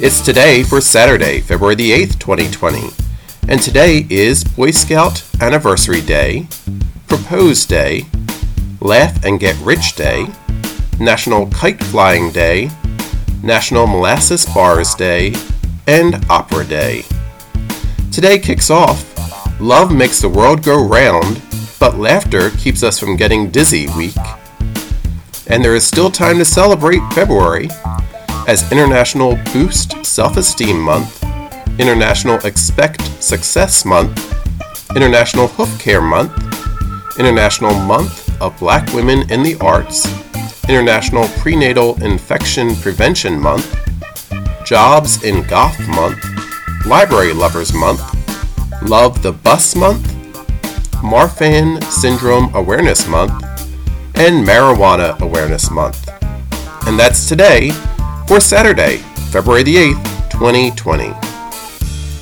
It's today for Saturday, February the 8th, 2020. And today is Boy Scout Anniversary Day, Propose Day, Laugh and Get Rich Day, National Kite Flying Day, National Molasses Bars Day, and Opera Day. Today kicks off Love Makes the World Go Round, but Laughter Keeps Us from Getting Dizzy Week. And there is still time to celebrate February as International Boost Self Esteem Month, International Expect Success Month, International Hoof Care Month, International Month of Black Women in the Arts, International Prenatal Infection Prevention Month, Jobs in Goth Month, Library Lovers Month, Love the Bus Month, Marfan Syndrome Awareness Month, and Marijuana Awareness Month. And that's today for Saturday, February the 8th, 2020.